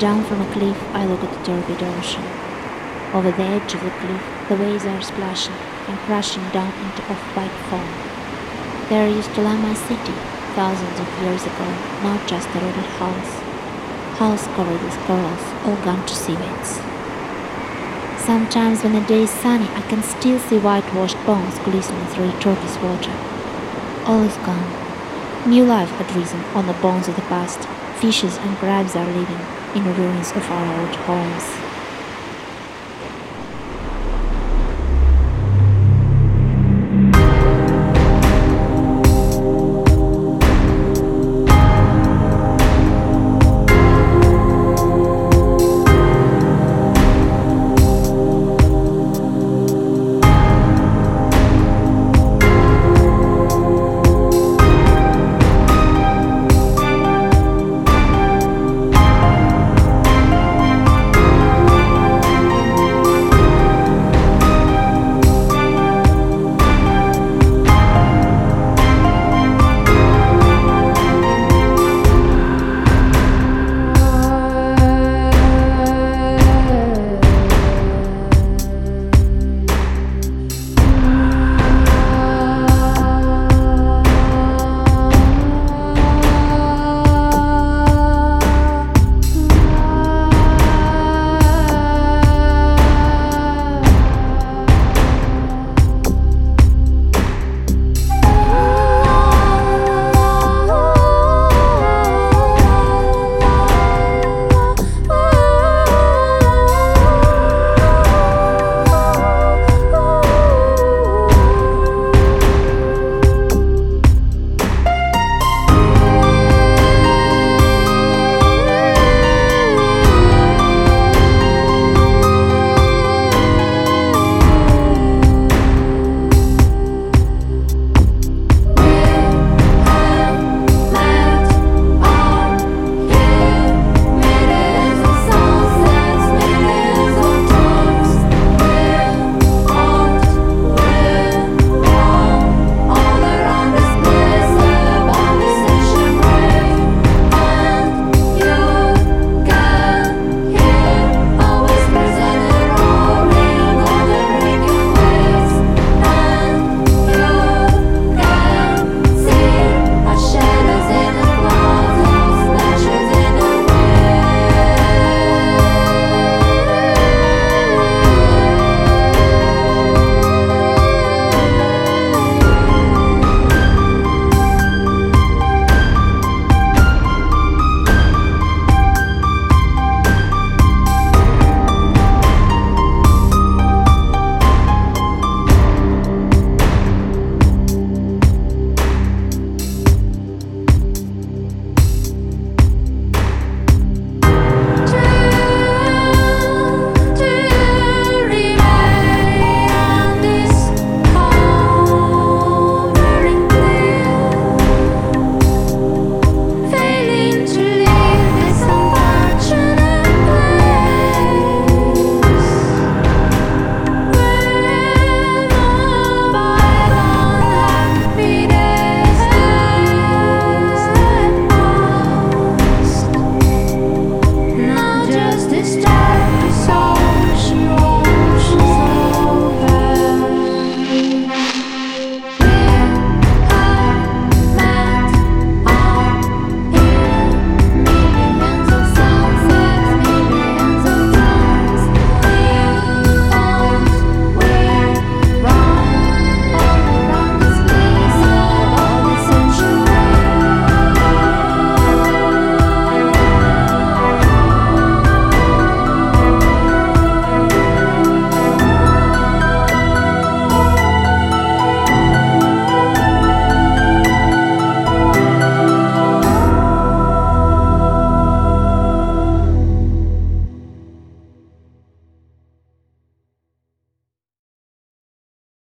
Down from a cliff, I look at the turbid ocean. Over the edge of the cliff, the waves are splashing and crashing down into off-white foam. There used to lie my city, thousands of years ago, not just a rotted house. House covered with corals, all gone to seaweeds. Sometimes when the day is sunny, I can still see whitewashed bones glistening through the turquoise water. All is gone. New life had risen on the bones of the past. Fishes and crabs are living in the ruins of our old homes.